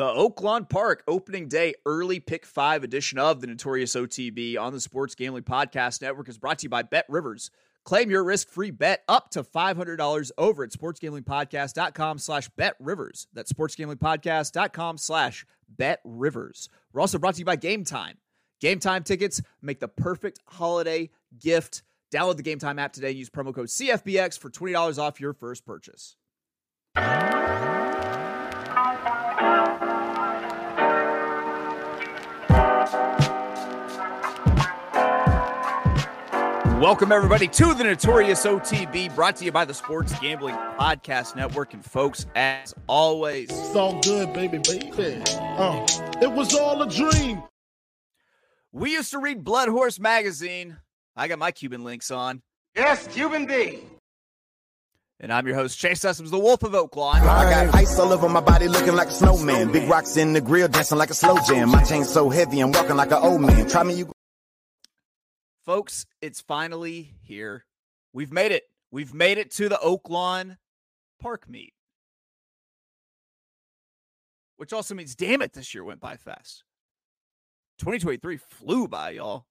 The Oaklawn Park opening day early pick five edition of the Notorious OTB on the Sports Gambling Podcast Network is brought to you by Bet Rivers. Claim your risk-free bet up to $500 over at sportsgamblingpodcast.com slash bet rivers. That's sportsgamblingpodcast.com slash bet rivers. We're also brought to you by Game Time. Game Time tickets make the perfect holiday gift. Download the Game Time app today and use promo code CFBX for $20 off your first purchase. Welcome, everybody, to the Notorious OTB, brought to you by the Sports Gambling Podcast Network. And, folks, as always, It's all good, baby, baby. Uh, it was all a dream. we used to read Blood Horse Magazine. I got my Cuban links on. Yes, Cuban D. And I'm your host, Chase Sessoms, the Wolf of Oaklawn. I got ice all over my body looking like a snowman. Big rocks in the grill dancing like a slow jam. My chain's so heavy I'm walking like an old man. Try me, you Folks, it's finally here. We've made it. We've made it to the Oaklawn Park meet. Which also means, damn it, this year went by fast. 2023 flew by, y'all.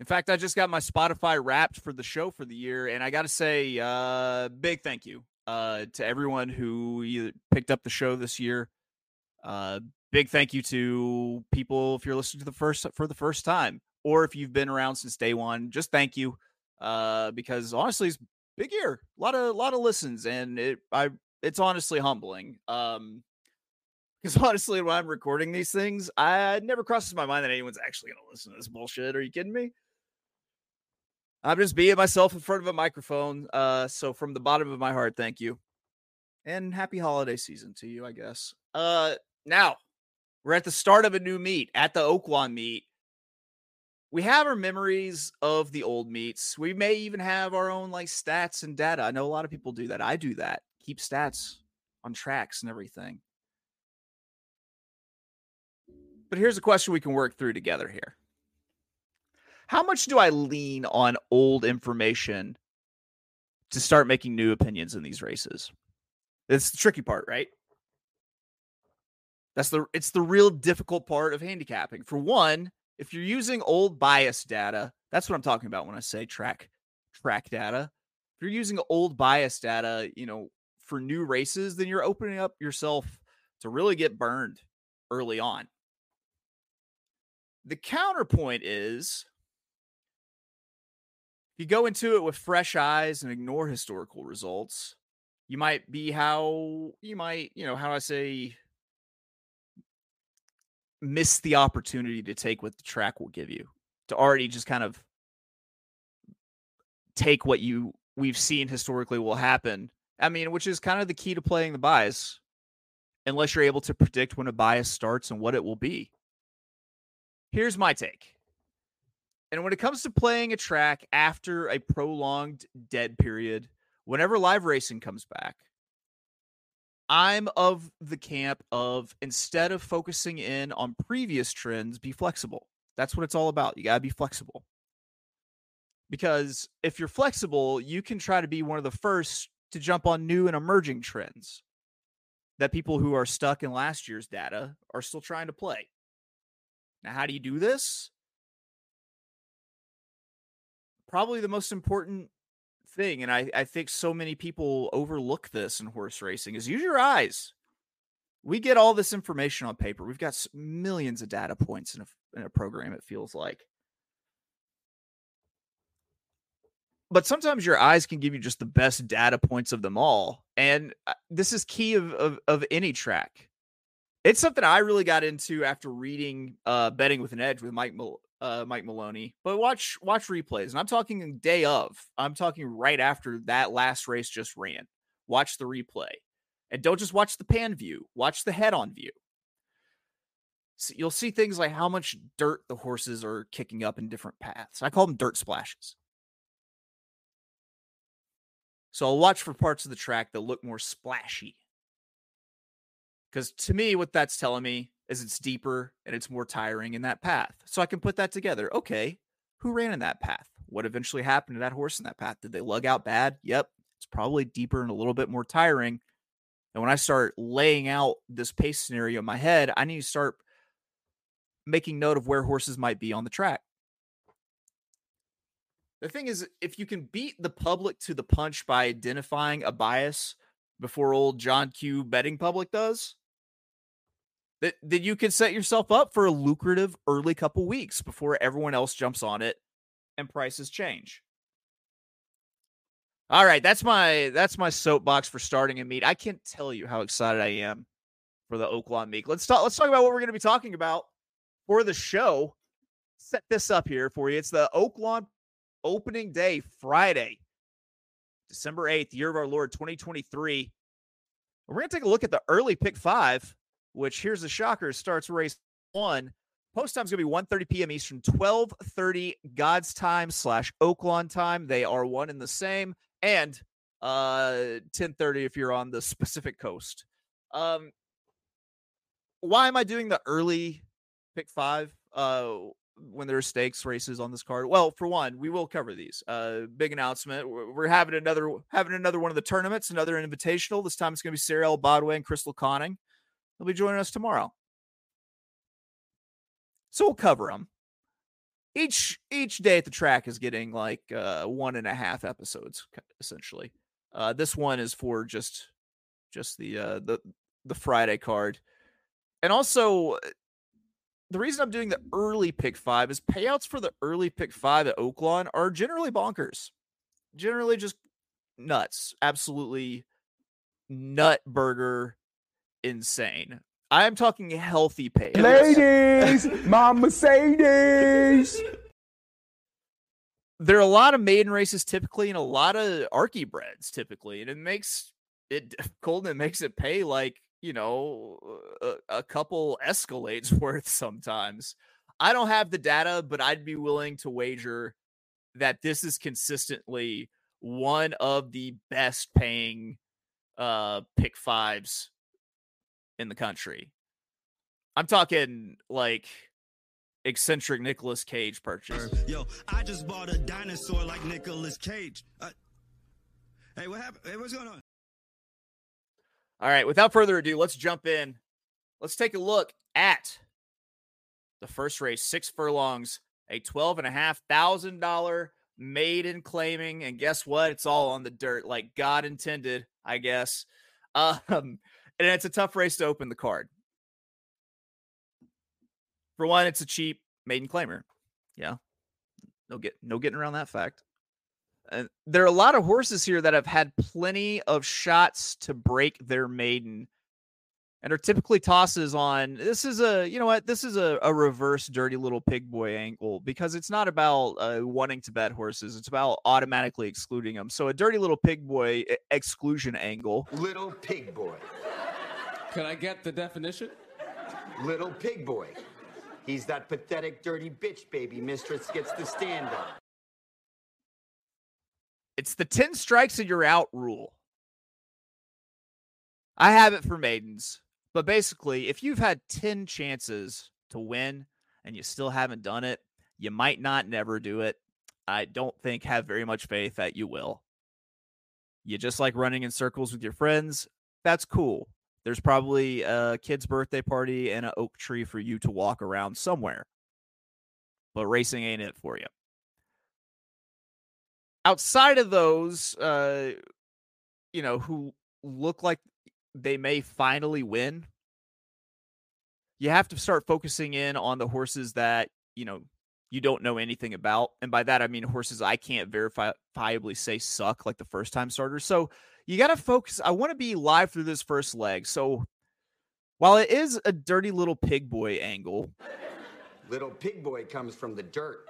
In fact, I just got my Spotify wrapped for the show for the year, and I got to say, uh, big thank you uh, to everyone who picked up the show this year. Uh, big thank you to people if you're listening to the first for the first time, or if you've been around since day one. Just thank you, uh, because honestly, it's big year, a lot of a lot of listens, and it I it's honestly humbling. Um, because honestly, when I'm recording these things, I never crosses my mind that anyone's actually to listen to this bullshit. Are you kidding me? I'm just being myself in front of a microphone. Uh, so from the bottom of my heart, thank you, and happy holiday season to you, I guess. Uh, now we're at the start of a new meet at the Oaklawn meet. We have our memories of the old meets. We may even have our own like stats and data. I know a lot of people do that. I do that. Keep stats on tracks and everything. But here's a question we can work through together here. How much do I lean on old information to start making new opinions in these races? It's the tricky part, right? That's the it's the real difficult part of handicapping. For one, if you're using old bias data, that's what I'm talking about when I say track track data. If you're using old bias data, you know, for new races, then you're opening up yourself to really get burned early on. The counterpoint is if you go into it with fresh eyes and ignore historical results, you might be how you might, you know, how I say miss the opportunity to take what the track will give you to already just kind of take what you we've seen historically will happen. I mean, which is kind of the key to playing the bias, unless you're able to predict when a bias starts and what it will be. Here's my take. And when it comes to playing a track after a prolonged dead period, whenever live racing comes back, I'm of the camp of instead of focusing in on previous trends, be flexible. That's what it's all about. You got to be flexible. Because if you're flexible, you can try to be one of the first to jump on new and emerging trends that people who are stuck in last year's data are still trying to play. Now, how do you do this? Probably the most important thing, and I, I think so many people overlook this in horse racing, is use your eyes. We get all this information on paper. We've got millions of data points in a, in a program, it feels like. But sometimes your eyes can give you just the best data points of them all. And uh, this is key of, of, of any track. It's something I really got into after reading uh, Betting with an Edge with Mike uh, Mike Maloney. But watch watch replays, and I'm talking day of. I'm talking right after that last race just ran. Watch the replay, and don't just watch the pan view. Watch the head-on view. So you'll see things like how much dirt the horses are kicking up in different paths. I call them dirt splashes. So I'll watch for parts of the track that look more splashy. Because to me, what that's telling me is it's deeper and it's more tiring in that path. So I can put that together. Okay, who ran in that path? What eventually happened to that horse in that path? Did they lug out bad? Yep. It's probably deeper and a little bit more tiring And when I start laying out this pace scenario in my head, I need to start making note of where horses might be on the track. The thing is, if you can beat the public to the punch by identifying a bias before old John Q betting public does, that then you can set yourself up for a lucrative early couple weeks before everyone else jumps on it and prices change. All right, that's my that's my soapbox for starting a meet. I can't tell you how excited I am for the Oaklawn meet. Let's talk. Let's talk about what we're going to be talking about for the show. Set this up here for you. It's the Oaklawn opening day, Friday, December eighth, year of our Lord, twenty twenty three. We're going to take a look at the early pick five, which here's the shocker starts race one. Post time's gonna be 1:30 p.m. Eastern, 12:30 God's time slash Oaklawn time. They are one and the same and uh 10:30 if you're on the specific coast. Um why am I doing the early pick 5 uh when there are stakes races on this card? Well, for one, we will cover these. Uh big announcement. We're having another having another one of the tournaments, another invitational. This time it's going to be Sarah L. Bodway and Crystal Conning. They'll be joining us tomorrow. So we'll cover them each each day at the track is getting like uh one and a half episodes essentially. Uh this one is for just just the uh the the friday card. And also uh, the reason i'm doing the early pick five is payouts for the early pick five at oaklawn are generally bonkers. Generally just nuts. Absolutely nut burger insane I'm talking healthy pay. Ladies, my Mercedes. There are a lot of maiden races typically and a lot of Archie breds typically, and it makes it Colton. It makes it pay like you know a, a couple Escalades worth sometimes. I don't have the data, but I'd be willing to wager that this is consistently one of the best paying uh pick fives in the country. I'm talking like eccentric Nicolas Cage purchase. Yo, I just bought a dinosaur like Nicolas Cage. Uh, hey, what happened? Hey, what's going on? All right, without further ado, let's jump in. Let's take a look at the first race, six furlongs, a twelve and a half thousand dollar maiden claiming, and guess what? It's all on the dirt, like God intended, I guess. Um, and it's a tough race to open the card. For one, it's a cheap maiden claimer. Yeah. No get no getting around that fact. There are a lot of horses here that have had plenty of shots to break their maiden and are typically tosses on this is a you know what this is a, a reverse dirty little pig boy angle because it's not about uh, wanting to bet horses it's about automatically excluding them so a dirty little pig boy exclusion angle little pig boy can I get the definition? Little pig boy. He's that pathetic, dirty bitch baby mistress gets the stand up. It's the 10 strikes and you're out rule. I have it for maidens, but basically, if you've had 10 chances to win and you still haven't done it, you might not never do it. I don't think have very much faith that you will. You just like running in circles with your friends. That's cool. There's probably a kid's birthday party and an oak tree for you to walk around somewhere. But racing ain't it for you. Outside of those, uh, you know, who look like they may finally win, you have to start focusing in on the horses that, you know, you don't know anything about. And by that, I mean horses I can't verifiably say suck like the first time starters. So you got to focus. I want to be live through this first leg. So while it is a dirty little pig boy angle, little pig boy comes from the dirt.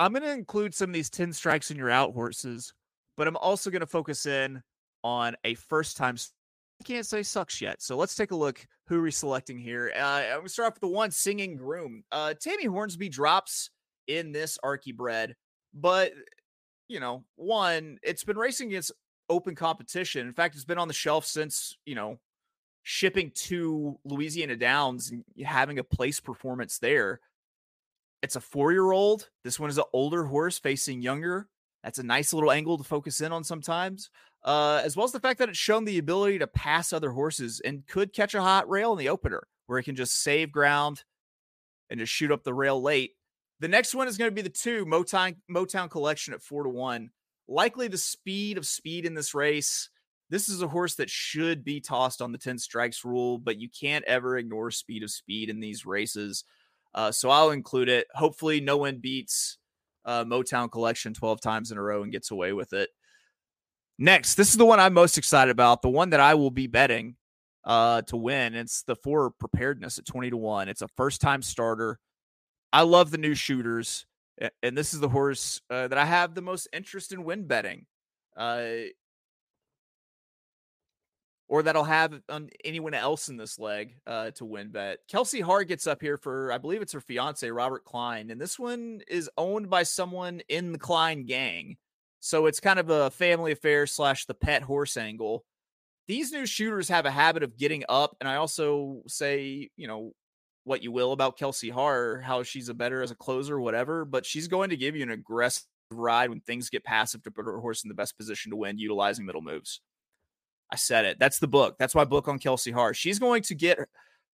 I'm going to include some of these 10 strikes in your out horses, but I'm also going to focus in on a first time. I can't say sucks yet. So let's take a look who we're selecting here. Uh, I'm going to start off with the one singing groom. Uh, Tammy Hornsby drops in this Archie bred. But, you know, one, it's been racing against open competition. In fact, it's been on the shelf since, you know, shipping to Louisiana Downs and having a place performance there. It's a four year old. This one is an older horse facing younger. That's a nice little angle to focus in on sometimes, uh, as well as the fact that it's shown the ability to pass other horses and could catch a hot rail in the opener where it can just save ground and just shoot up the rail late. The next one is going to be the two Motown Motown Collection at four to one. Likely the speed of speed in this race. This is a horse that should be tossed on the 10 strikes rule, but you can't ever ignore speed of speed in these races. Uh, so I'll include it. Hopefully, no one beats uh, Motown Collection 12 times in a row and gets away with it. Next, this is the one I'm most excited about, the one that I will be betting uh, to win. It's the four preparedness at 20 to 1. It's a first time starter. I love the new shooters. And this is the horse uh, that I have the most interest in win betting. Uh, or that I'll have on anyone else in this leg uh, to win bet. Kelsey Hart gets up here for, I believe it's her fiance, Robert Klein. And this one is owned by someone in the Klein gang. So it's kind of a family affair slash the pet horse angle. These new shooters have a habit of getting up. And I also say, you know, what you will about Kelsey Hart, how she's a better as a closer, whatever, but she's going to give you an aggressive ride when things get passive to put her horse in the best position to win, utilizing middle moves. I said it. That's the book. That's my book on Kelsey Hart. She's going to get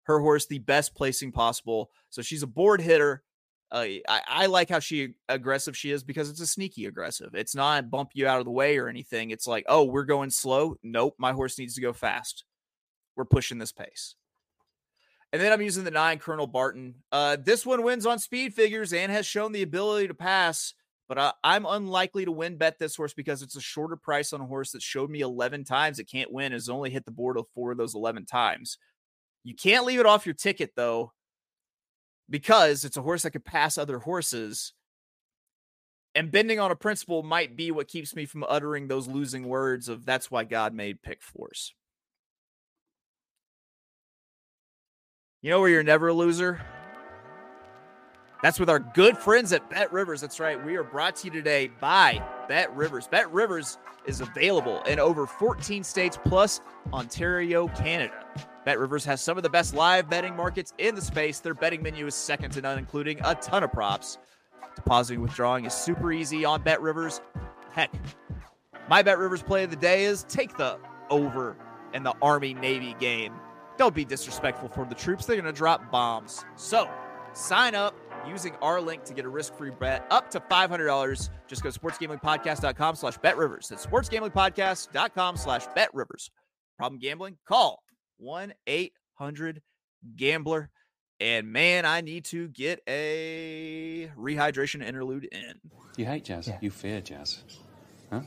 her horse the best placing possible. So she's a board hitter. Uh, I, I, like how she aggressive she is because it's a sneaky aggressive. It's not bump you out of the way or anything. It's like, oh, we're going slow. Nope, my horse needs to go fast. We're pushing this pace. And then I'm using the nine Colonel Barton. Uh, this one wins on speed figures and has shown the ability to pass but uh, I'm unlikely to win bet this horse because it's a shorter price on a horse that showed me 11 times it can't win, has only hit the board of four of those 11 times. You can't leave it off your ticket though, because it's a horse that could pass other horses. And bending on a principle might be what keeps me from uttering those losing words of that's why God made pick fours. You know where you're never a loser? That's with our good friends at Bet Rivers. That's right. We are brought to you today by Bet Rivers. Bet Rivers is available in over 14 states plus Ontario, Canada. Bet Rivers has some of the best live betting markets in the space. Their betting menu is second to none, including a ton of props. Depositing and withdrawing is super easy on Bet Rivers. Heck, my Bet Rivers play of the day is take the over in the Army Navy game. Don't be disrespectful for the troops. They're going to drop bombs. So sign up using our link to get a risk-free bet up to $500. Just go to sportsgamblingpodcast.com slash betrivers. That's sportsgamblingpodcast.com slash betrivers. Problem gambling? Call 1-800-GAMBLER. And man, I need to get a rehydration interlude in. You hate jazz. Yeah. You fear jazz. Huh?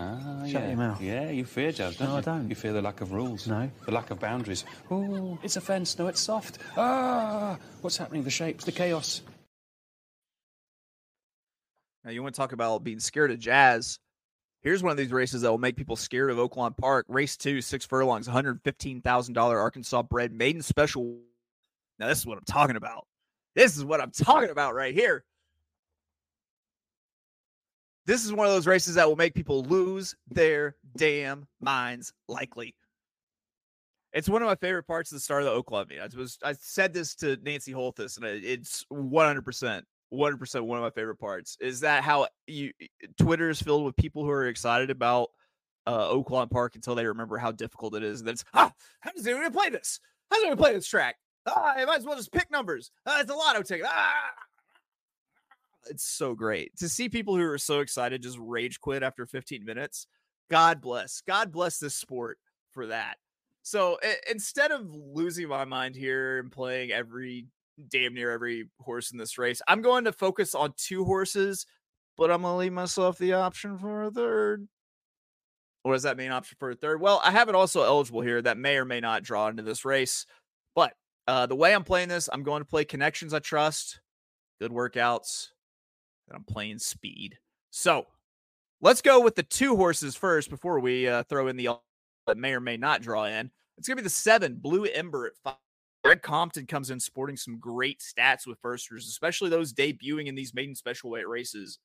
Ah, Shut yeah. your mouth. Yeah, you fear jazz, don't No, you? I don't. You fear the lack of rules. No. The lack of boundaries. Oh, it's a fence. No, it's soft. Ah, what's happening? The shapes, the chaos. Now, you want to talk about being scared of jazz? Here's one of these races that will make people scared of Oaklawn Park. Race two, six furlongs, $115,000 Arkansas bred maiden special. Now, this is what I'm talking about. This is what I'm talking about right here. This is one of those races that will make people lose their damn minds, likely. It's one of my favorite parts of the start of the Oaklawn meet. I was I said this to Nancy Holthus, and it's 100 percent 100% one of my favorite parts is that how you Twitter is filled with people who are excited about uh Oaklawn Park until they remember how difficult it is. And then it's ah, how does anyone play this? How does anyone play this track? Ah, I might as well just pick numbers. Ah, it's a lotto ticket. Ah. It's so great to see people who are so excited just rage quit after 15 minutes. God bless. God bless this sport for that. So i- instead of losing my mind here and playing every damn near every horse in this race. I'm going to focus on two horses, but I'm going to leave myself the option for a third. What does that mean, option for a third? Well, I have it also eligible here that may or may not draw into this race. But uh, the way I'm playing this, I'm going to play connections I trust, good workouts, and I'm playing speed. So let's go with the two horses first before we uh, throw in the that may or may not draw in. It's going to be the seven, Blue Ember at five. Greg Compton comes in sporting some great stats with firsters, especially those debuting in these maiden special weight races.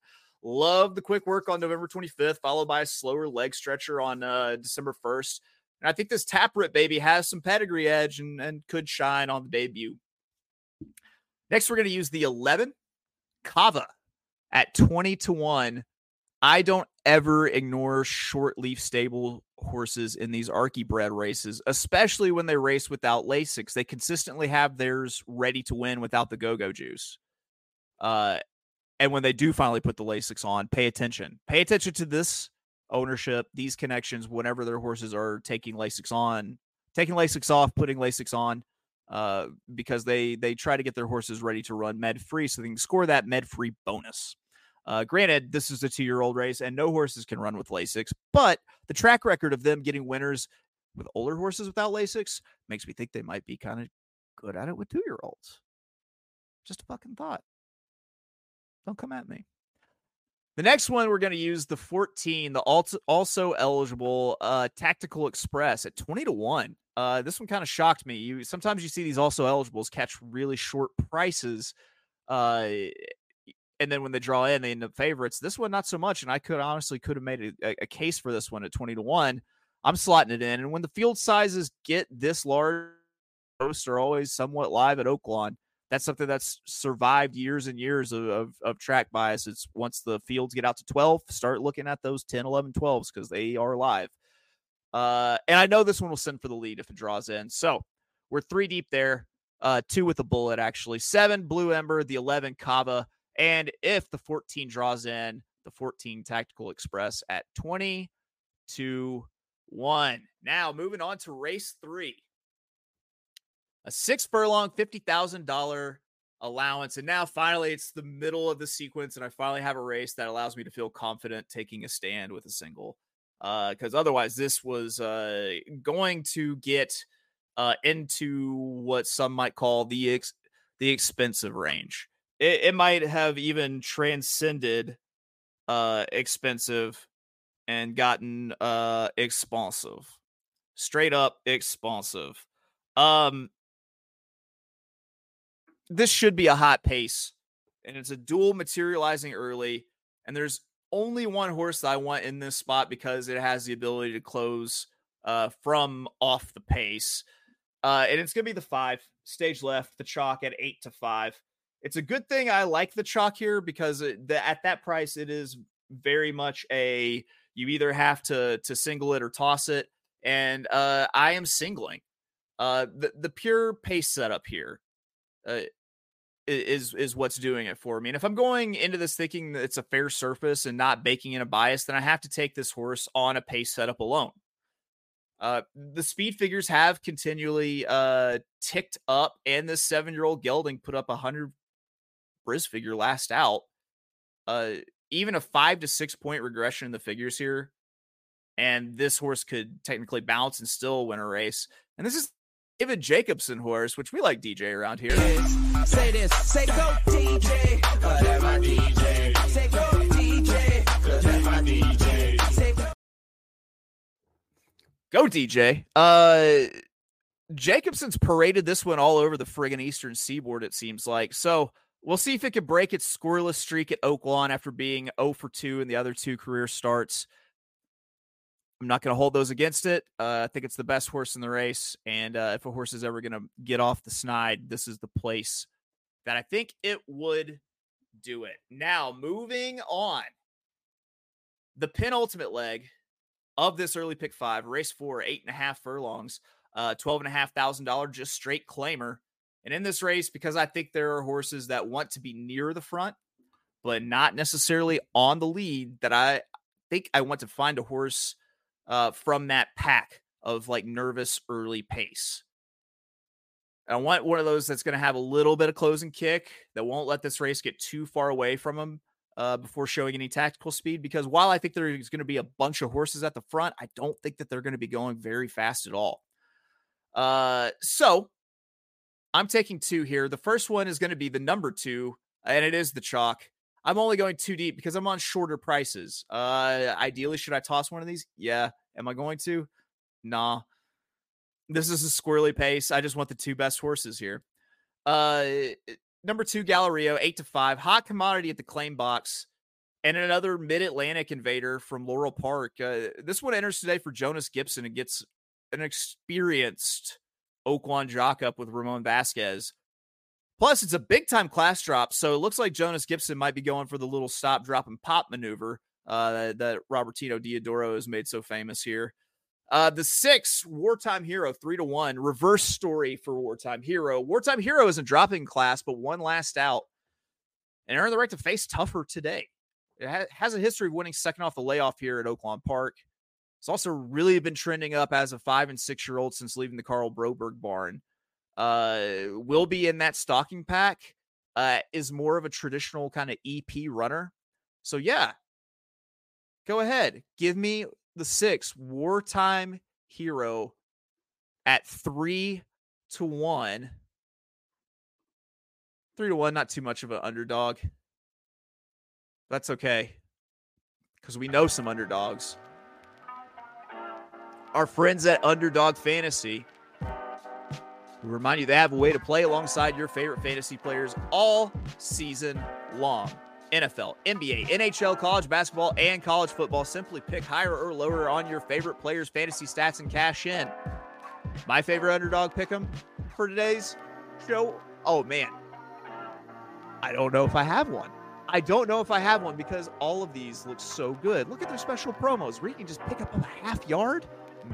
Love the quick work on November 25th, followed by a slower leg stretcher on uh, December 1st. And I think this Taproot baby has some pedigree edge and, and could shine on the debut. Next, we're going to use the 11 Kava at 20 to 1. I don't ever ignore Shortleaf Stable horses in these Archie bred races, especially when they race without Lasix. They consistently have theirs ready to win without the go go juice. Uh, and when they do finally put the Lasix on, pay attention. Pay attention to this ownership, these connections, whenever their horses are taking Lasix on, taking Lasix off, putting Lasix on, uh, because they they try to get their horses ready to run med free so they can score that med free bonus. Uh, granted, this is a two year old race and no horses can run with Lasix, but the track record of them getting winners with older horses without Lasix makes me think they might be kind of good at it with two year olds. Just a fucking thought. Don't come at me. The next one we're going to use the 14, the also, also eligible uh, Tactical Express at 20 to 1. Uh, this one kind of shocked me. You sometimes you see these also eligibles catch really short prices. Uh, and then when they draw in, they end up favorites. This one, not so much. And I could honestly could have made a, a case for this one at 20 to 1. I'm slotting it in. And when the field sizes get this large, most are always somewhat live at Oaklawn that's something that's survived years and years of, of, of, track bias. It's once the fields get out to 12, start looking at those 10, 11, 12s because they are live. Uh, and I know this one will send for the lead if it draws in. So we're three deep there, uh, two with a bullet, actually. Seven, Blue Ember, the 11, Kava. And if the 14 draws in, the 14 Tactical Express at 20 to 1. Now moving on to race three a six furlong, $50,000 allowance. And now finally it's the middle of the sequence, and I finally have a race that allows me to feel confident taking a stand with a single. Because uh, otherwise, this was uh, going to get uh, into what some might call the ex- the expensive range. It, it might have even transcended uh, expensive and gotten uh, expensive, straight up expensive. Um, this should be a hot pace, and it's a duel materializing early. And there's only one horse that I want in this spot because it has the ability to close uh, from off the pace. Uh, and it's to be the five stage left, the chalk at eight to five it's a good thing I like the chalk here because it, the, at that price, it is very much a you either have to to single it or toss it, and uh, I am singling. Uh, the the pure pace setup here uh, is is what's doing it for me. And if I'm going into this thinking that it's a fair surface and not baking in a bias, then I have to take this horse on a pace setup alone. Uh, the speed figures have continually uh, ticked up, and this seven year old gelding put up 100 Bris figure last out. Uh, even a five to six point regression in the figures here, and this horse could technically bounce and still win a race. And this is David Jacobson horse, which we like DJ around here. Say this, say go DJ, DJ. Say go DJ, go DJ. Uh Jacobson's paraded this one all over the friggin' Eastern Seaboard. It seems like so. We'll see if it can break its scoreless streak at Oaklawn after being 0 for 2 in the other two career starts. I'm not going to hold those against it. Uh, I think it's the best horse in the race. And uh, if a horse is ever going to get off the snide, this is the place that I think it would do it. Now, moving on. The penultimate leg of this early pick five, race four, eight and a half furlongs, uh, twelve and a half thousand dollar, just straight claimer. And in this race, because I think there are horses that want to be near the front, but not necessarily on the lead, that I think I want to find a horse uh, from that pack of like nervous early pace. I want one of those that's going to have a little bit of closing kick that won't let this race get too far away from him uh, before showing any tactical speed. Because while I think there's going to be a bunch of horses at the front, I don't think that they're going to be going very fast at all. Uh, so I'm taking two here. The first one is going to be the number two, and it is the chalk. I'm only going too deep because I'm on shorter prices. Uh, ideally, should I toss one of these? Yeah. Am I going to? Nah. This is a squirrely pace. I just want the two best horses here. Uh, number two, Gallerio, eight to five, hot commodity at the claim box, and another Mid Atlantic invader from Laurel Park. Uh, this one enters today for Jonas Gibson and gets an experienced Oaklawn jock up with Ramon Vazquez. Plus, it's a big time class drop, so it looks like Jonas Gibson might be going for the little stop, drop, and pop maneuver uh, that, Robertino Diodoro has made so famous here. Uh, the six wartime hero, three to one, reverse story for wartime hero. Wartime hero isn't dropping class, but one last out and earned the right to face tougher today. It ha- has a history of winning second off the layoff here at Oaklawn Park. It's also really been trending up as a five and six year old since leaving the Karl Broberg barn. Uh, will be in that stalking pack. Uh, is more of a traditional kind of EP runner. So yeah, go ahead, give me the six wartime hero at three to one. Three to one, not too much of an underdog. That's okay. Because we know some underdogs. Our friends at Underdog Fantasy we remind you they have a way to play alongside your favorite fantasy players all season long. NFL, NBA, NHL, college basketball, and college football. Simply pick higher or lower on your favorite players' fantasy stats and cash in. My favorite underdog pick 'em for today's show. Oh man, I don't know if I have one. I don't know if I have one because all of these look so good. Look at their special promos where you can just pick up a half yard.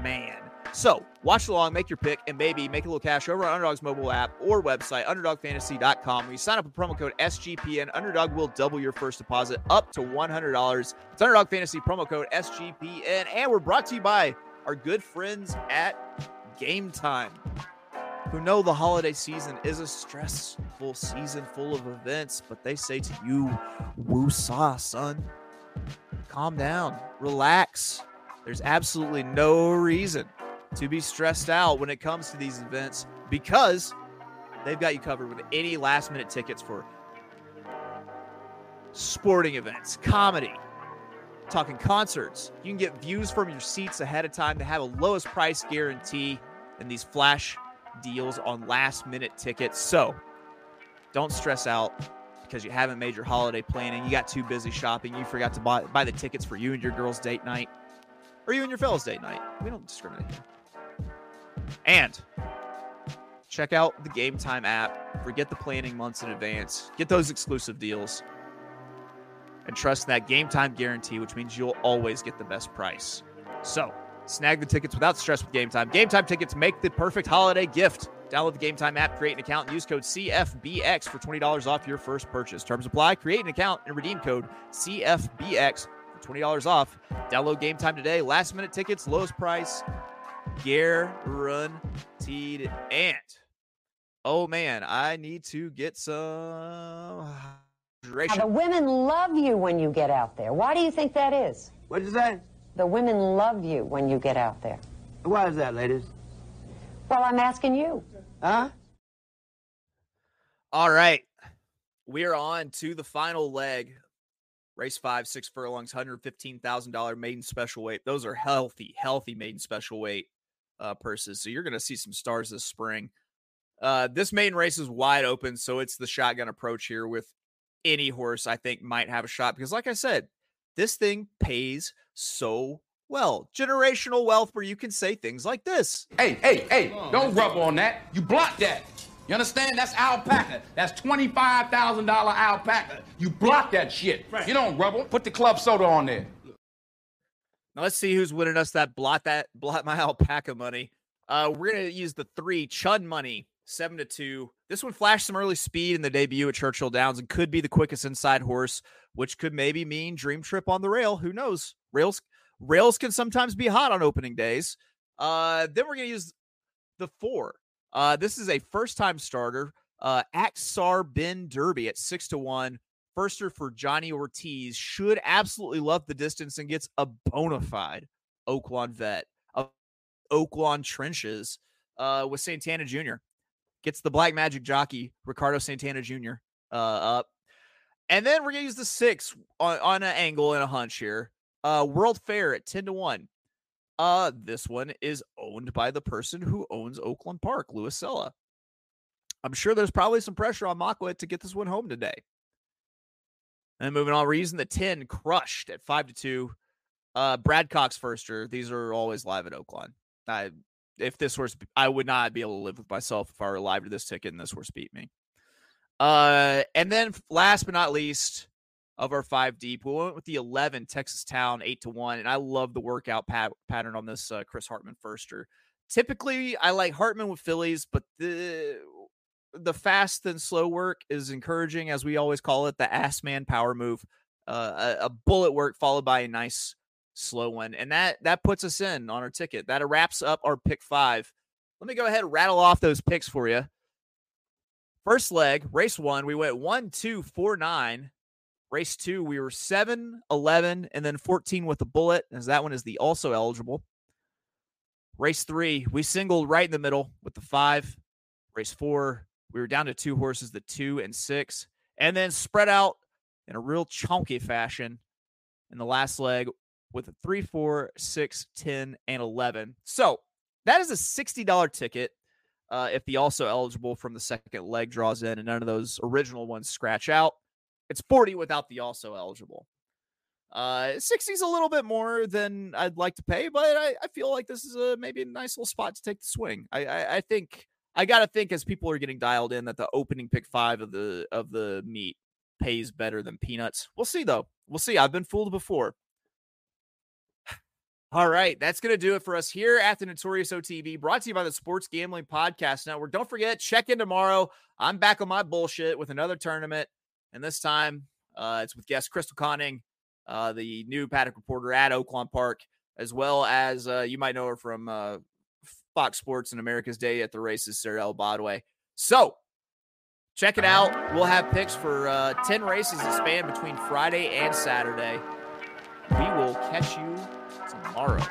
Man. So watch along, make your pick, and maybe make a little cash over on Underdog's mobile app or website, underdogfantasy.com. When you sign up with promo code SGPN, Underdog will double your first deposit up to $100. It's Underdog Fantasy promo code SGPN. And we're brought to you by our good friends at Game Time who know the holiday season is a stressful season full of events, but they say to you, woosah, son. Calm down, relax. There's absolutely no reason to be stressed out when it comes to these events because they've got you covered with any last minute tickets for sporting events, comedy, talking concerts. You can get views from your seats ahead of time. They have a lowest price guarantee and these flash deals on last minute tickets. So don't stress out because you haven't made your holiday planning. You got too busy shopping. You forgot to buy, buy the tickets for you and your girl's date night or you and your fellas' date night. We don't discriminate here. And check out the Game Time app. Forget the planning months in advance. Get those exclusive deals. And trust that Game Time guarantee, which means you'll always get the best price. So, Snag the tickets without stress with Game Time. Game Time tickets make the perfect holiday gift. Download the Game Time app, create an account, and use code CFBX for $20 off your first purchase. Terms apply. Create an account and redeem code CFBX $20 off. Download Game Time today. Last minute tickets, lowest price, guaranteed. And oh man, I need to get some Now, the women love you when you get out there. Why do you think that is? What is that? The women love you when you get out there. Why is that, ladies? Well, I'm asking you. Huh? All right. We are on to the final leg. Race five, six furlongs, $115,000 maiden special weight. Those are healthy, healthy maiden special weight uh, purses. So you're going to see some stars this spring. Uh, this maiden race is wide open. So it's the shotgun approach here with any horse I think might have a shot. Because, like I said, this thing pays so well. Generational wealth where you can say things like this. Hey, hey, hey, don't rub on that. You block that. You understand? That's alpaca. That's $25,000 alpaca. You block that shit. You don't rubble. Put the club soda on there. Now let's see who's winning us that blot that blot my alpaca money. Uh, we're gonna use the three Chud money seven to two. This one flashed some early speed in the debut at Churchill Downs and could be the quickest inside horse, which could maybe mean dream trip on the rail. Who knows? Rails rails can sometimes be hot on opening days. Uh, then we're gonna use the four. Uh, this is a first time starter. Uh, Aksar Ben Derby at six to one. Firster for Johnny Ortiz should absolutely love the distance and gets a bona fide Oaklawn vet of Oaklawn trenches uh, with Santana Jr. Gets the Black Magic jockey Ricardo Santana Jr. Uh, up, and then we're gonna use the six on, on an angle and a hunch here. Uh, World Fair at ten to one. Uh, this one is owned by the person who owns Oaklawn Park, Louis Cella. I'm sure there's probably some pressure on Makwa to get this one home today. And moving on, we're the 10 crushed at 5 to 2. Uh Brad Cox firster. These are always live at Oaklawn. I if this horse I would not be able to live with myself if I were live to this ticket and this horse beat me. Uh, and then last but not least of our five deep, we went with the 11 Texas Town eight to one. And I love the workout pat- pattern on this uh, Chris Hartman firster. Typically, I like Hartman with fillies, but the the fast and slow work is encouraging, as we always call it, the ass man power move. Uh, a, a bullet work followed by a nice slow one, and that that puts us in on our ticket. That wraps up our pick five. Let me go ahead and rattle off those picks for you. First leg, race one, we went one, two, four, nine. Race two, we were 7, 11, and then 14 with a bullet, as that one is the also eligible. Race three, we singled right in the middle with the five. Race four, we were down to two horses, the two and six, and then spread out in a real chunky fashion in the last leg with a three, four, six, 10, and 11. So that is a $60 ticket uh, if the also eligible from the second leg draws in and none of those original ones scratch out. It's 40 without the also eligible. Uh, 60 is a little bit more than I'd like to pay, but I, I feel like this is a maybe a nice little spot to take the swing. I, I, I think I got to think as people are getting dialed in that the opening pick five of the of the meet pays better than peanuts. We'll see though. We'll see. I've been fooled before. All right, that's going to do it for us here at the Notorious OTB, brought to you by the Sports Gambling Podcast Network. Don't forget, check in tomorrow. I'm back on my bullshit with another tournament, and this time uh, it's with guest Crystal Conning, uh, the new paddock reporter at Oaklawn Park, as well as uh, you might know her from uh, Fox Sports and America's Day at the races, Sarah El Bodway. So check it out. We'll have picks for uh, 10 races that span between Friday and Saturday. We will catch you tomorrow.